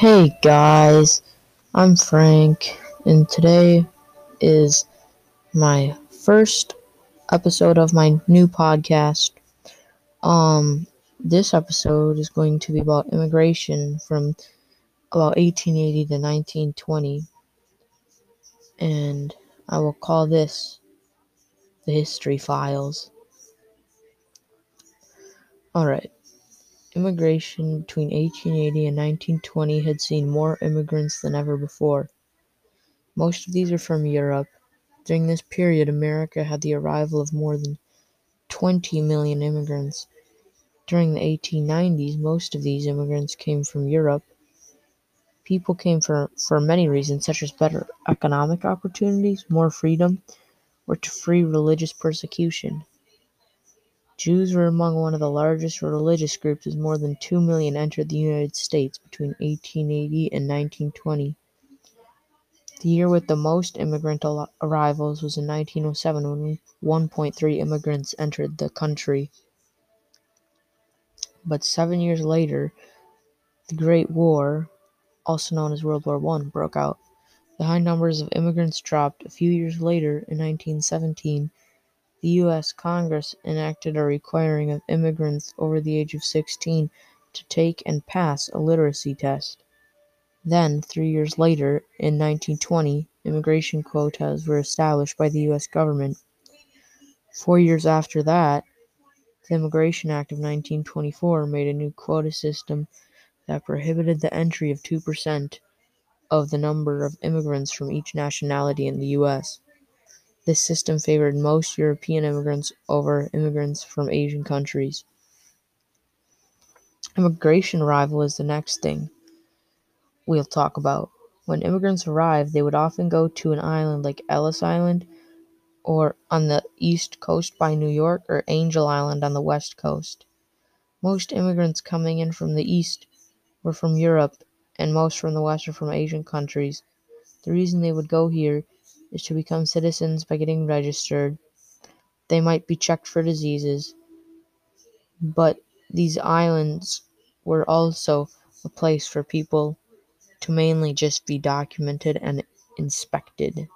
Hey guys, I'm Frank, and today is my first episode of my new podcast. Um, this episode is going to be about immigration from about 1880 to 1920, and I will call this the History Files. Alright. Immigration between 1880 and 1920 had seen more immigrants than ever before. Most of these are from Europe. During this period, America had the arrival of more than 20 million immigrants. During the 1890s, most of these immigrants came from Europe. People came for, for many reasons, such as better economic opportunities, more freedom, or to free religious persecution. Jews were among one of the largest religious groups as more than two million entered the United States between 1880 and 1920. The year with the most immigrant arrivals was in 1907 when 1.3 immigrants entered the country. But seven years later, the Great War, also known as World War 1, broke out. The high numbers of immigrants dropped a few years later in 1917 the U.S. Congress enacted a requiring of immigrants over the age of 16 to take and pass a literacy test. Then, three years later, in 1920, immigration quotas were established by the U.S. government. Four years after that, the Immigration Act of 1924 made a new quota system that prohibited the entry of 2% of the number of immigrants from each nationality in the U.S. This system favored most European immigrants over immigrants from Asian countries. Immigration arrival is the next thing we'll talk about. When immigrants arrived, they would often go to an island like Ellis Island or on the east coast by New York or Angel Island on the west coast. Most immigrants coming in from the east were from Europe and most from the west are from Asian countries. The reason they would go here is to become citizens by getting registered. They might be checked for diseases, but these islands were also a place for people to mainly just be documented and inspected.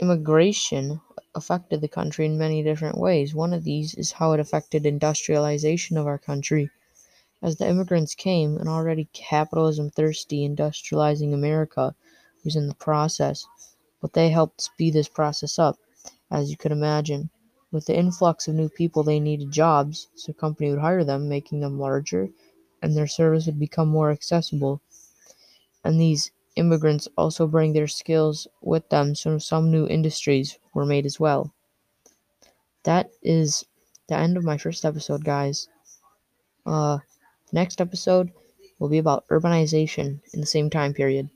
Immigration affected the country in many different ways. One of these is how it affected industrialization of our country. As the immigrants came, an already capitalism thirsty industrializing America was in the process, but they helped speed this process up, as you could imagine. With the influx of new people, they needed jobs, so company would hire them, making them larger, and their service would become more accessible. And these immigrants also bring their skills with them, so some new industries were made as well. That is the end of my first episode, guys. Uh, next episode will be about urbanization in the same time period.